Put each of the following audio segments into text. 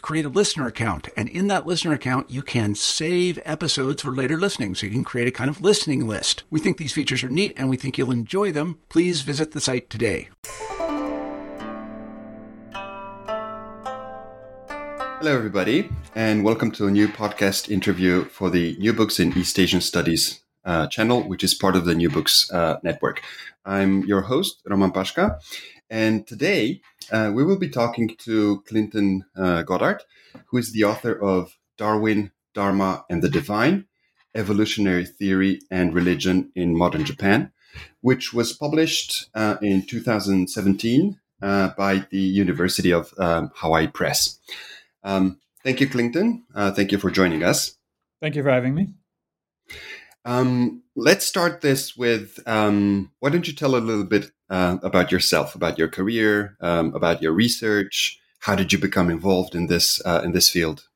to create a listener account. And in that listener account, you can save episodes for later listening. So you can create a kind of listening list. We think these features are neat and we think you'll enjoy them. Please visit the site today. Hello, everybody, and welcome to a new podcast interview for the New Books in East Asian Studies uh, channel, which is part of the New Books uh, Network. I'm your host, Roman Pașca, and today uh, we will be talking to Clinton uh, Godart, who is the author of Darwin, Dharma, and the Divine Evolutionary Theory and Religion in Modern Japan, which was published uh, in 2017 uh, by the University of um, Hawaii Press. Um, thank you, Clinton. Uh, thank you for joining us. Thank you for having me. Um, let's start this with um, why don't you tell a little bit uh, about yourself, about your career, um, about your research. How did you become involved in this uh, in this field?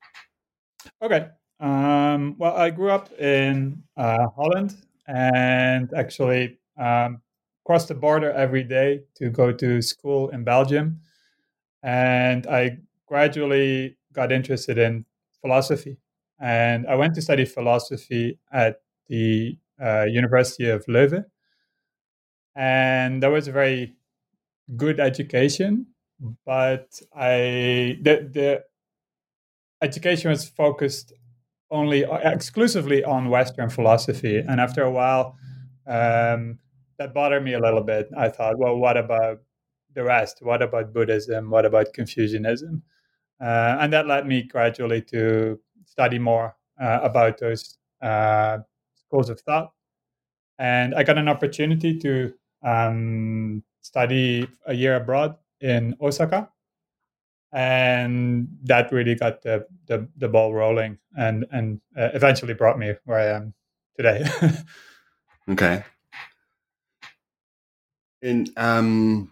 Okay. Um, well, I grew up in uh, Holland and actually um, crossed the border every day to go to school in Belgium. And I gradually got interested in philosophy. And I went to study philosophy at the uh, University of Leuven. And that was a very good education but i the, the education was focused only uh, exclusively on western philosophy. And after a while um, that bothered me a little bit. I thought well what about the rest? What about buddhism? What about confucianism? Uh, and that led me gradually to study more uh, about those uh, schools of thought and i got an opportunity to um, study a year abroad in Osaka. And that really got the, the, the ball rolling and, and uh, eventually brought me where I am today. okay. And um,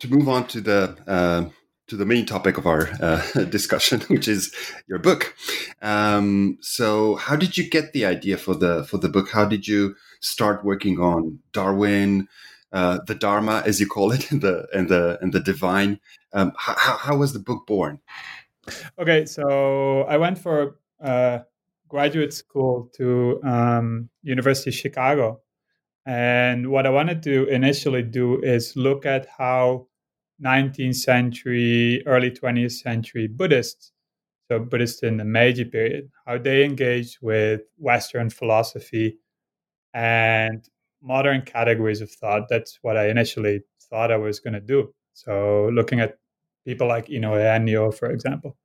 to move on to the uh, to the main topic of our uh, discussion, which is your book. Um, so, how did you get the idea for the for the book? How did you start working on Darwin, uh, the Dharma, as you call it, and the and the and the divine? Um, how, how was the book born? Okay, so I went for uh, graduate school to um, University of Chicago, and what I wanted to initially do is look at how 19th century, early 20th century Buddhists, so Buddhists in the Meiji period, how they engaged with Western philosophy and modern categories of thought. That's what I initially thought I was going to do. So looking at people like Inoue Enryo, for example.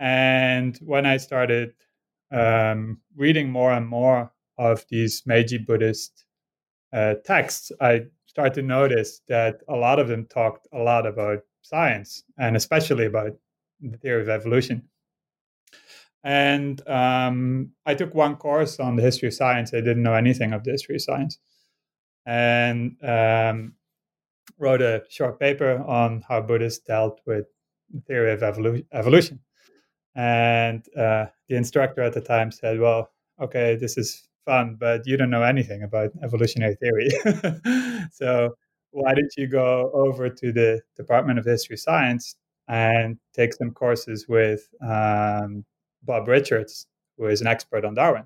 And when I started um, reading more and more of these Meiji Buddhist uh, texts, I start to notice that a lot of them talked a lot about science and especially about the theory of evolution. And um, I took one course on the history of science. I didn't know anything of the history of science. And um, wrote a short paper on how Buddhists dealt with the theory of evolu- evolution. And uh, the instructor at the time said, Well, okay, this is fun, but you don't know anything about evolutionary theory. so why didn't you go over to the Department of History Science and take some courses with um, Bob Richards, who is an expert on Darwin?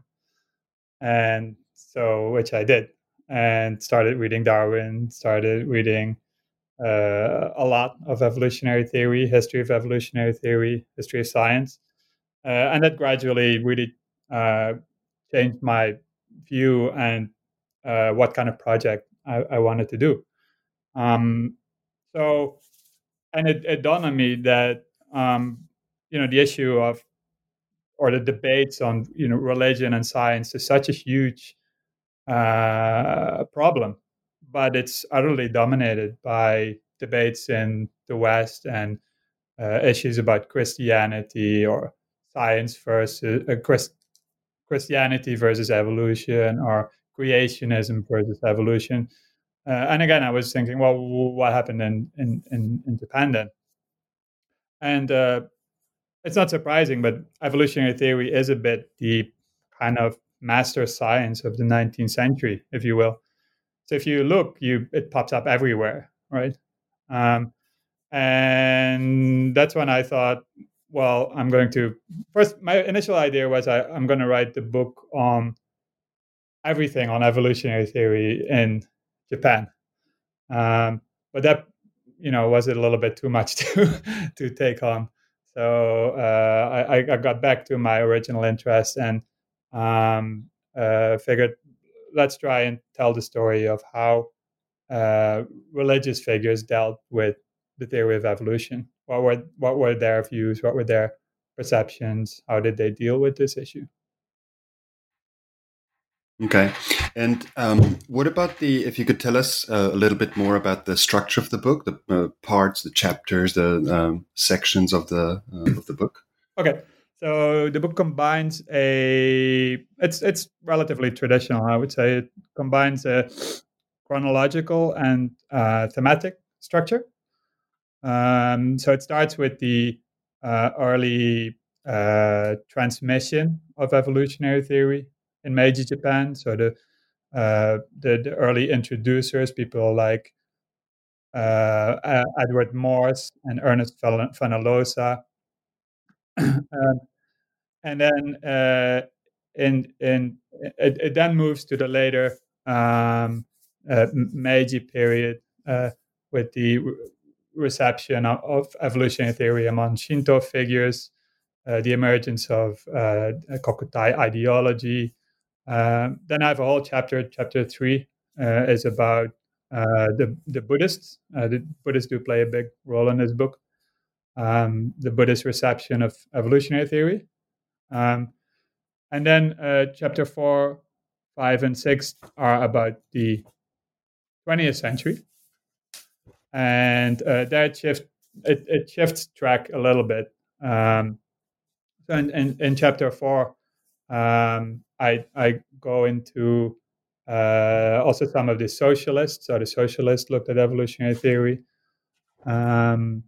And so, which I did, and started reading Darwin, started reading uh, a lot of evolutionary theory, history of evolutionary theory, history of science, uh, and that gradually really uh, changed my view and uh, what kind of project I, I, wanted to do. Um, so, and it, it dawned on me that um, you know the issue of or the debates on you know religion and science is such a huge uh, problem, but it's utterly dominated by debates in the West and uh, issues about Christianity or science versus uh, Christ, Christianity versus evolution or creationism versus evolution. Uh, and again, I was thinking, well, what happened in in in, in Japan then? And uh, it's not surprising, but evolutionary theory is a bit the kind of master science of the 19th century, if you will. So if you look, you it pops up everywhere, right? Um, and that's when I thought, well, I'm going to first. My initial idea was I, I'm going to write the book on everything on evolutionary theory in Japan, um, but that you know was it a little bit too much to to take on. So uh, I, I, got back to my original interest and um, uh, figured let's try and tell the story of how uh, religious figures dealt with the theory of evolution. What were what were their views? What were their perceptions? How did they deal with this issue? Okay. And um, what about the, if you could tell us uh, a little bit more about the structure of the book, the uh, parts, the chapters, the um, sections of the uh, of the book? Okay. So the book combines a, it's it's relatively traditional, I would say. It combines a chronological and uh, thematic structure. Um, so it starts with the uh, early uh, transmission of evolutionary theory in Meiji Japan. So the uh, the, the, early introducers, people like uh, Edward Morse and Ernest Fenollosa. um, and then uh, in in it, it, then moves to the later um, uh, Meiji period with the reception of, evolutionary theory among Shinto figures, uh, the emergence of uh, Kokutai ideology, um, then I have a whole chapter. Chapter three uh, is about uh, the the Buddhists. Uh, the Buddhists do play a big role in this book. Um, the Buddhist reception of evolutionary theory, um, and then uh, chapter four, five, and six are about the 20th century, and uh, that shift it, it, shifts track a little bit. Um, so in, in, in chapter four, um, I I go into uh, also some of the socialists. So the socialists looked at evolutionary theory, um,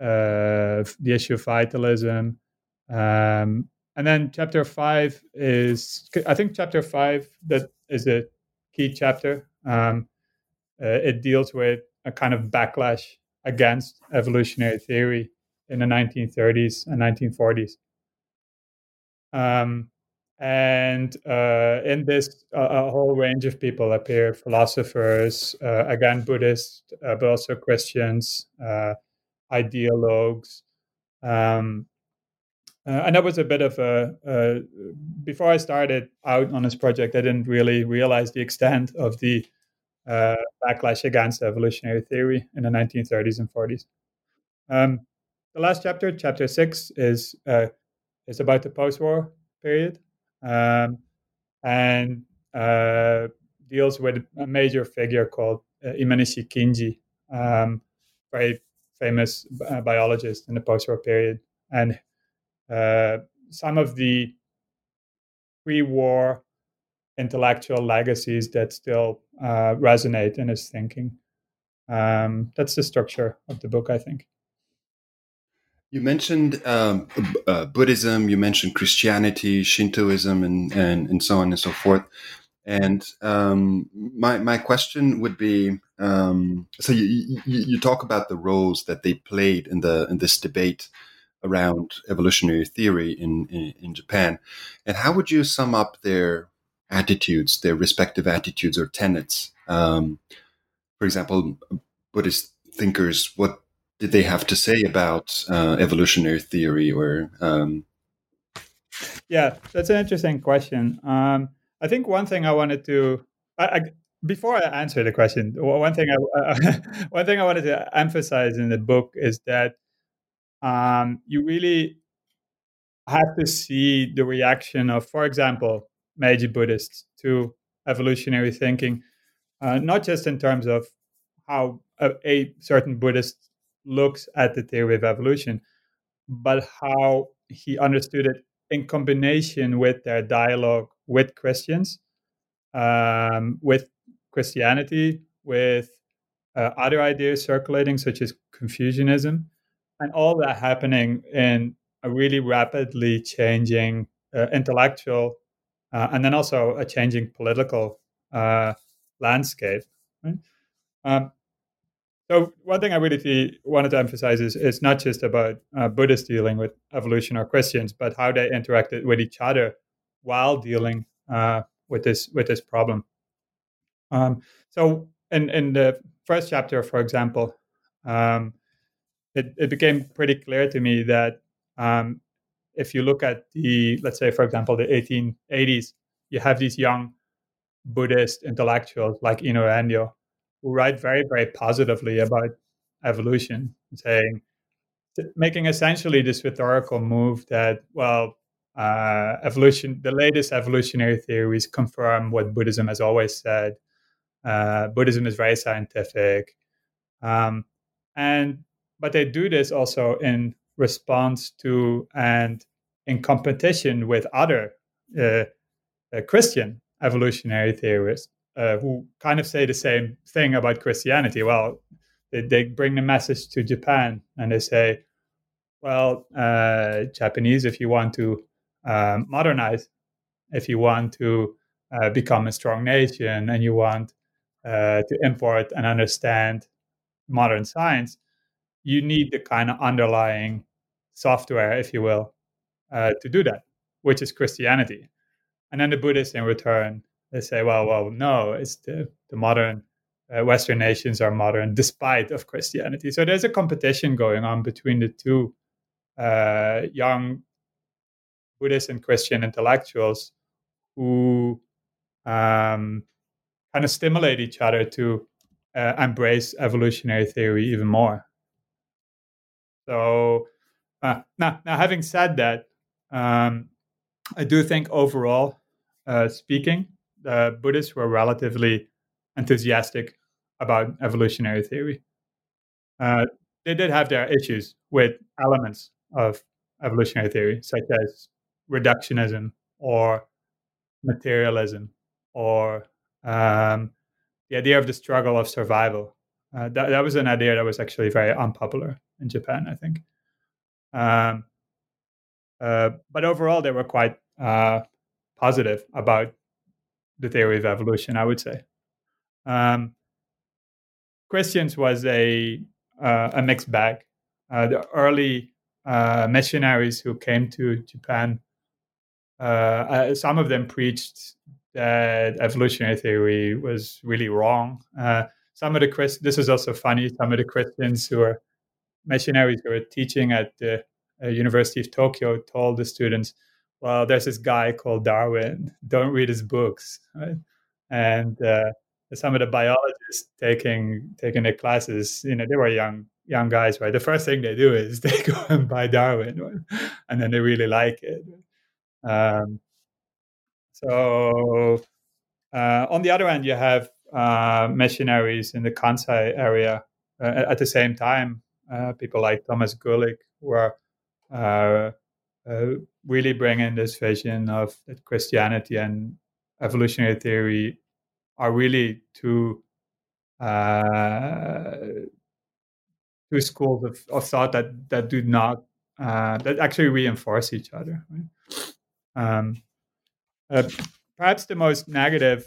uh, the issue of vitalism, um, and then chapter five is I think chapter five that is a key chapter. Um, uh, it deals with a kind of backlash against evolutionary theory in the 1930s and 1940s. Um, and uh, in this a whole range of people appear philosophers uh, again buddhists uh, but also christians uh, ideologues um, uh, and that was a bit of a, before i started out on this project i didn't really realize the extent of the backlash against evolutionary theory in the 1930s and 40s um, the last chapter chapter six is is about the post-war period um, and uh, deals with a major figure called uh, Imanishi Kinji, um, very famous uh, biologist in the post-war period, and uh, some of the pre-war intellectual legacies that still uh, resonate in his thinking. Um, that's the structure of the book, I think. You mentioned um, uh, Buddhism, you mentioned Christianity, Shintoism, and, and, and so on and so forth. And um, my, my question would be um, so you, you, you, talk about the roles that they played in, the, in this debate around evolutionary theory in, in, in Japan. And how would you sum up their attitudes, their respective attitudes or tenets? Um, for example, Buddhist thinkers, what did they have to say about uh, evolutionary theory or um... yeah that's an interesting question um, i think one thing i wanted to I, I, before I answer the question, one thing I uh, one thing I wanted to emphasize in the book is that um, you really have to see the reaction of, for example, Meiji Buddhists to evolutionary thinking, uh, not just in terms of how a, a, certain Buddhist looks at the theory of evolution, but how he understood it in combination with their dialogue with Christians, um, with Christianity, with uh, other ideas circulating, such as Confucianism, and all that happening in a really rapidly changing uh, intellectual uh, and then also a changing political uh, landscape. Right? Um, so one thing I really wanted to emphasize is it's not just about uh, Buddhists dealing with evolution or Christians, but how they interacted with each other while dealing uh, with this with this problem. Um, so in in the first chapter, for example, um, it, it became pretty clear to me that um, if you look at the, let's say, for example, the 1880s, you have these young Buddhist intellectuals like Inoue Enryo who write very, very positively about evolution, saying, making essentially this rhetorical move that, well, uh, evolution, the latest evolutionary theories confirm what Buddhism has always said. Uh, Buddhism is very scientific. Um, and but they do this also in response to and in competition with other uh, uh, Christian evolutionary theorists uh, who kind of say the same thing about Christianity. Well, they, they bring the message to Japan and they say, well, uh, Japanese, if you want to um, modernize, if you want to uh, become a strong nation and you want uh, to import and understand modern science, you need the kind of underlying software, if you will, uh, to do that, which is Christianity. And then the Buddhists, in return, they say, well, well, no, it's the, the modern uh, Western nations are modern despite of Christianity. So there's a competition going on between the two uh, young Buddhist and Christian intellectuals who um, kind of stimulate each other to uh, embrace evolutionary theory even more. So uh, now, now, having said that, um, I do think overall uh, speaking, the Buddhists were relatively enthusiastic about evolutionary theory. Uh, they did have their issues with elements of evolutionary theory, such as reductionism or materialism or um, the idea of the struggle of survival. Uh, that, that was an idea that was actually very unpopular in Japan, I think. Um, uh, but overall, they were quite uh, positive about the theory of evolution, I would say. Um, Christians was a uh, a mixed bag. Uh, the early uh, missionaries who came to Japan, uh, some of them preached that evolutionary theory was really wrong. some of the Christ- this is also funny. Some of the Christians who were missionaries who were teaching at the uh, University of Tokyo told the students, "Well, there's this guy called Darwin. Don't read his books." Right? And uh, some of the biologists taking taking their classes, you know, they were young young guys, right? The first thing they do is they go and buy Darwin, right? and then they really like it. Um, so, uh, on the other hand, you have uh, missionaries in the Kansai area uh, at the same time people like Thomas Gulick were uh, uh, really bringing this vision of that Christianity and evolutionary theory are really two uh, two schools of, of thought that that do not uh, that actually reinforce each other. Right? Um, uh, perhaps the most negative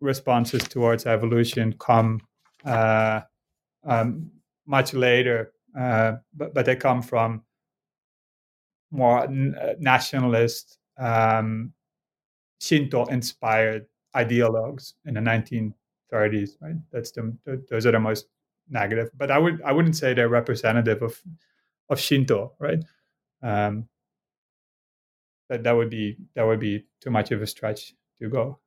responses towards evolution come uh, um, much later, uh, but, but they come from more n- uh, nationalist, um, Shinto inspired ideologues in the 1930s. Right, that's the, those are the most negative. But I would I wouldn't say they're representative of of Shinto. Right, um, that that would be that would be too much of a stretch to go.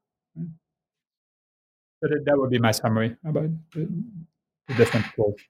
So that, that would be my summary about the, the different approach.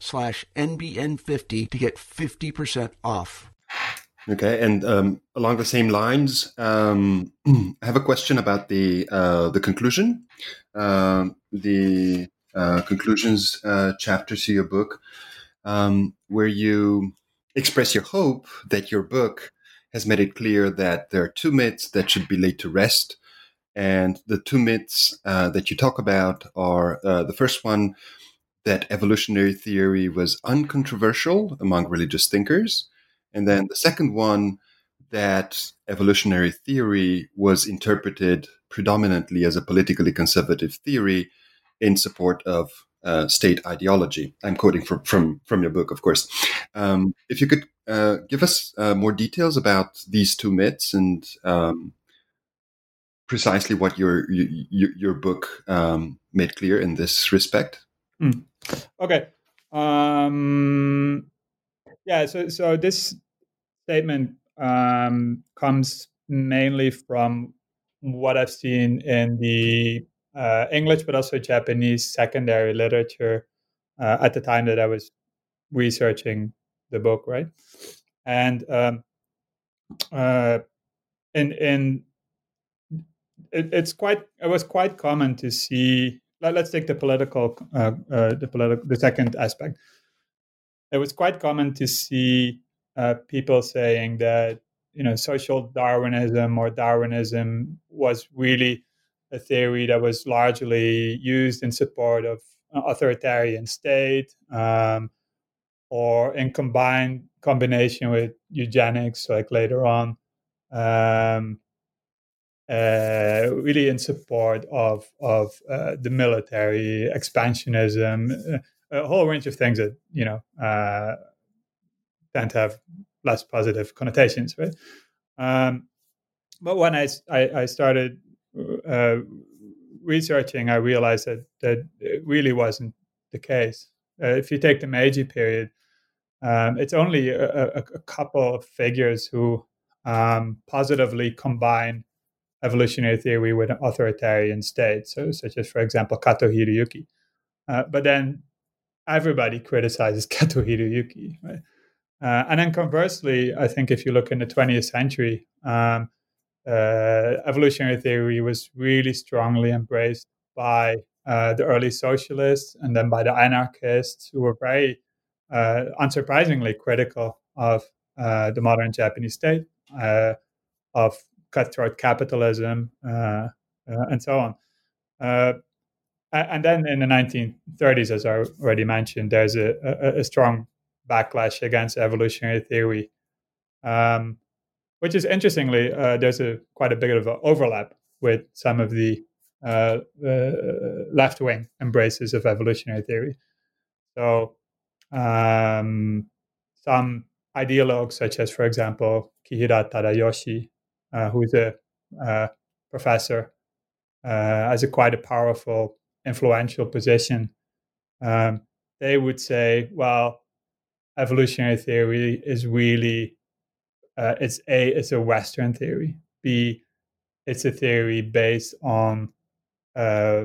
slash NBN50 to get 50% off. Okay, and um, along the same lines, um, I have a question about the uh, the conclusion, uh, the uh, conclusions uh, chapter to your book, um, where you express your hope that your book has made it clear that there are two myths that should be laid to rest, and the two myths uh, that you talk about are uh, the first one that evolutionary theory was uncontroversial among religious thinkers. And then the second one, that evolutionary theory was interpreted predominantly as a politically conservative theory in support of uh, state ideology. I'm quoting from, from, from your book, of course. Um, if you could uh, give us uh, more details about these two myths and um, precisely what your your, your book um, made clear in this respect. Mm. Okay. Um, yeah. So so this statement um, comes mainly from what I've seen in the uh, English, but also Japanese secondary literature uh, at the time that I was researching the book, right? And um, uh, in in it, it's quite it was quite common to see let, us take the political uh, uh, the political the second aspect. It was quite common to see uh, people saying that you know social darwinism or darwinism was really a theory that was largely used in support of authoritarian state um, or in combined combination with eugenics like later on. Um, really in support of of uh, the military expansionism, uh, a whole range of things that you know uh, tend to have less positive connotations, right? Um, but when I I, I started uh, researching, I realized that that it really wasn't the case. Uh, if you take the Meiji period, um, it's only a, a, a, couple of figures who um, positively combine evolutionary theory with an authoritarian state, so such as, for example, Kato Hiroyuki. Uh, but then everybody criticizes Kato Hiroyuki. Right? Uh, and then conversely, I think if you look in the 20th century, um, uh, evolutionary theory was really strongly embraced by uh, the early socialists and then by the anarchists who were very uh, unsurprisingly critical of uh, the modern Japanese state, of cutthroat capitalism, uh, uh, and so on. Uh, and then in the 1930s, as I already mentioned, there's a, a, a strong backlash against evolutionary theory, um, which is interestingly, uh, there's a quite a bit of an overlap with some of the uh, uh, left wing embraces of evolutionary theory. So, um, some ideologues, such as, for example, Kihira Tadayoshi, who is a uh, professor, uh, has a quite a powerful, influential position. Um, they would say, well, evolutionary theory is really uh, it's a it's a Western theory. B, it's a theory based on uh,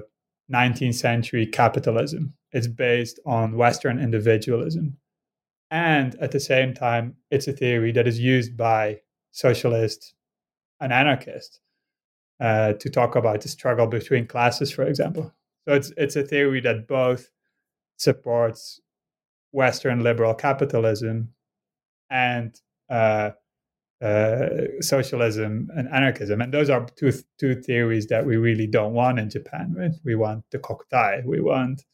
19th century capitalism. It's based on Western individualism, and at the same time, it's a theory that is used by socialists an anarchist uh, to talk about the struggle between classes, for example. So it's it's a theory that both supports Western liberal capitalism and uh, uh, socialism and anarchism, and those are two two theories that we really don't want in Japan. Right? We want the kokutai, we want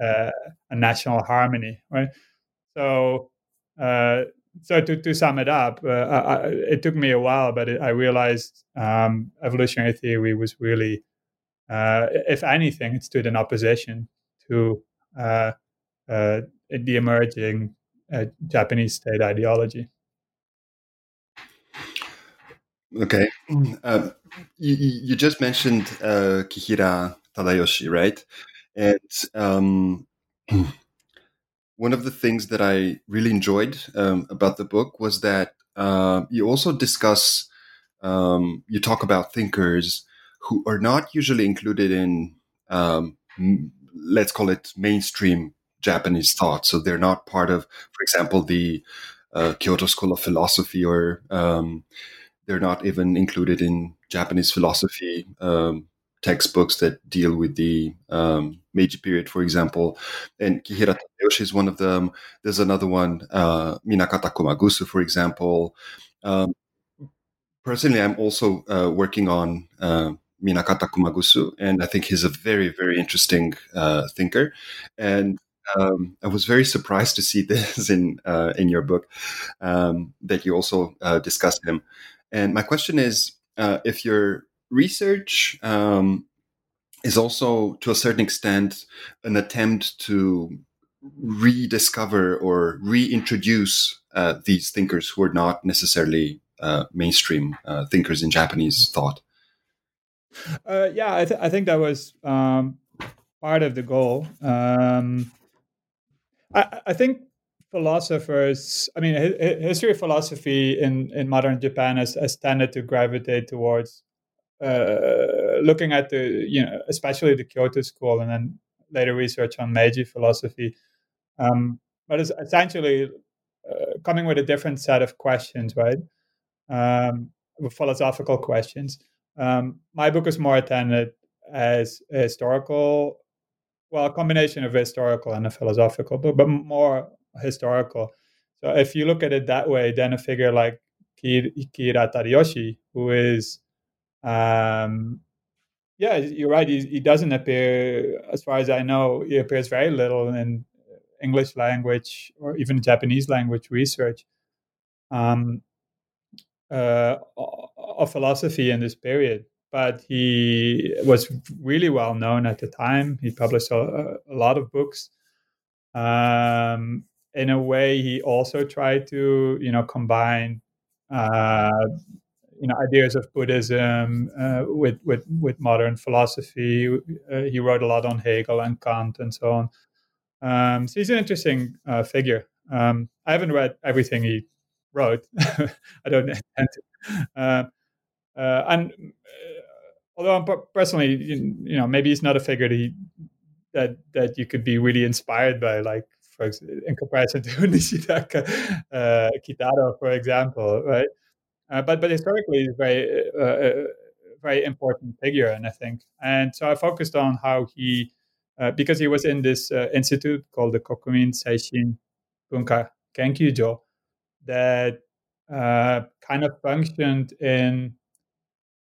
uh, a national harmony, right? So, uh, so to, to sum it up, uh, I, it took me a while, but it, I realized um, evolutionary theory was really, uh, if anything, it stood in opposition to uh, uh, the emerging Japanese state ideology. Okay. Um, you, you, just mentioned Kihira Tadayoshi, right? And um, one of the things that I really enjoyed um, about the book was that uh, you also discuss, um, you talk about thinkers who are not usually included in, um, let's call it mainstream Japanese thought. So they're not part of, for example, the uh, Kyoto School of Philosophy, or um, they're not even included in Japanese philosophy um, textbooks that deal with the um, Meiji period, for example. And Kihira Tadayoshi is one of them. There's another one, uh, Minakata Kumagusu, for example. Um, personally, I'm also uh, working on uh, Minakata Kumagusu, and I think he's a very, very interesting uh, thinker. And um, I was very surprised to see this in uh, in your book um, that you also uh, discussed him. And my question is, if you're research um, is also, to a certain extent, an attempt to rediscover or reintroduce uh, these thinkers who are not necessarily uh, mainstream uh, thinkers in Japanese thought. Uh, yeah, I, th- I, think that was um, part of the goal. Um, I, I, think philosophers, I mean, history of philosophy in, in modern Japan has, has tended to gravitate towards uh, looking at the you know especially the Kyoto school and then later research on Meiji philosophy, um, but it's essentially uh, coming with a different set of questions, right? Um, philosophical questions. Um, my book is more intended as a historical, well, a combination of historical and a philosophical book, but more historical. So if you look at it that way, then a figure like Kihira Tadayoshi, who is um, yeah, you're right. He, he, doesn't appear, as far as I know, he appears very little in English language or even Japanese language research um, uh, of philosophy in this period. But he was really well known at the time. He published a, a lot of books. Um, in a way, he also tried to, you know, combine uh, you know ideas of Buddhism uh, with with with modern philosophy. Uh, he wrote a lot on Hegel and Kant and so on. Um, so he's an interesting uh, figure. Um, I haven't read everything he wrote. I don't intend to. Uh, uh, and uh, although I'm personally, you, you, know, maybe he's not a figure that, he, that that you could be really inspired by, like for in comparison to Nishida Kitaro, for example, right? Uh, but but historically, he's very uh, uh, very important figure, and I think, and so I focused on how he, uh, because he was in this uh, institute called the Kokumin Seishin Bunka Kenkyujo, that uh, kind of functioned in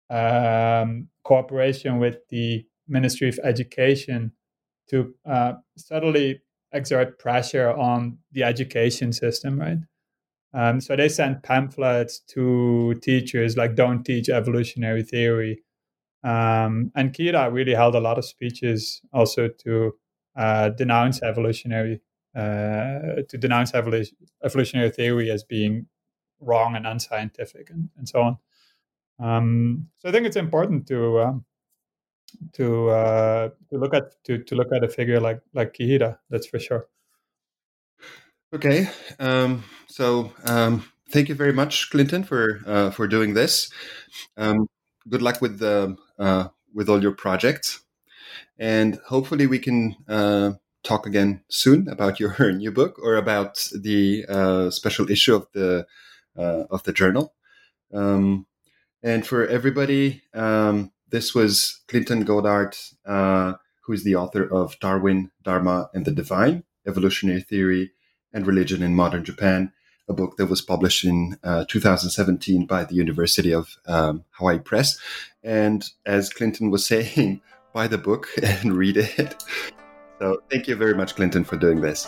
um, cooperation with the Ministry of Education to subtly exert pressure on the education system, right? Um, so they sent pamphlets to teachers like "Don't teach evolutionary theory," um, and Kira really held a lot of speeches also to uh, denounce evolutionary uh, to denounce evolution, evolutionary theory as being wrong and unscientific, and, and so on. Um, so I think it's important to um, to uh, to look at to, to look at a figure like like Kihira. That's for sure. Okay, um, so um, thank you very much, Clinton, for uh, for doing this. Um, good luck with the uh, with all your projects, and hopefully we can uh, talk again soon about your new book or about the uh, special issue of the uh, of the journal. Um, and for everybody, um, this was Clinton Godart, uh, who is the author of Darwin, Dharma, and the Divine Evolutionary Theory and Religion in Modern Japan, a book that was published in uh, 2017 by the University of um, Hawaii Press. And as Clinton was saying, buy the book and read it. So thank you very much, Clinton, for doing this.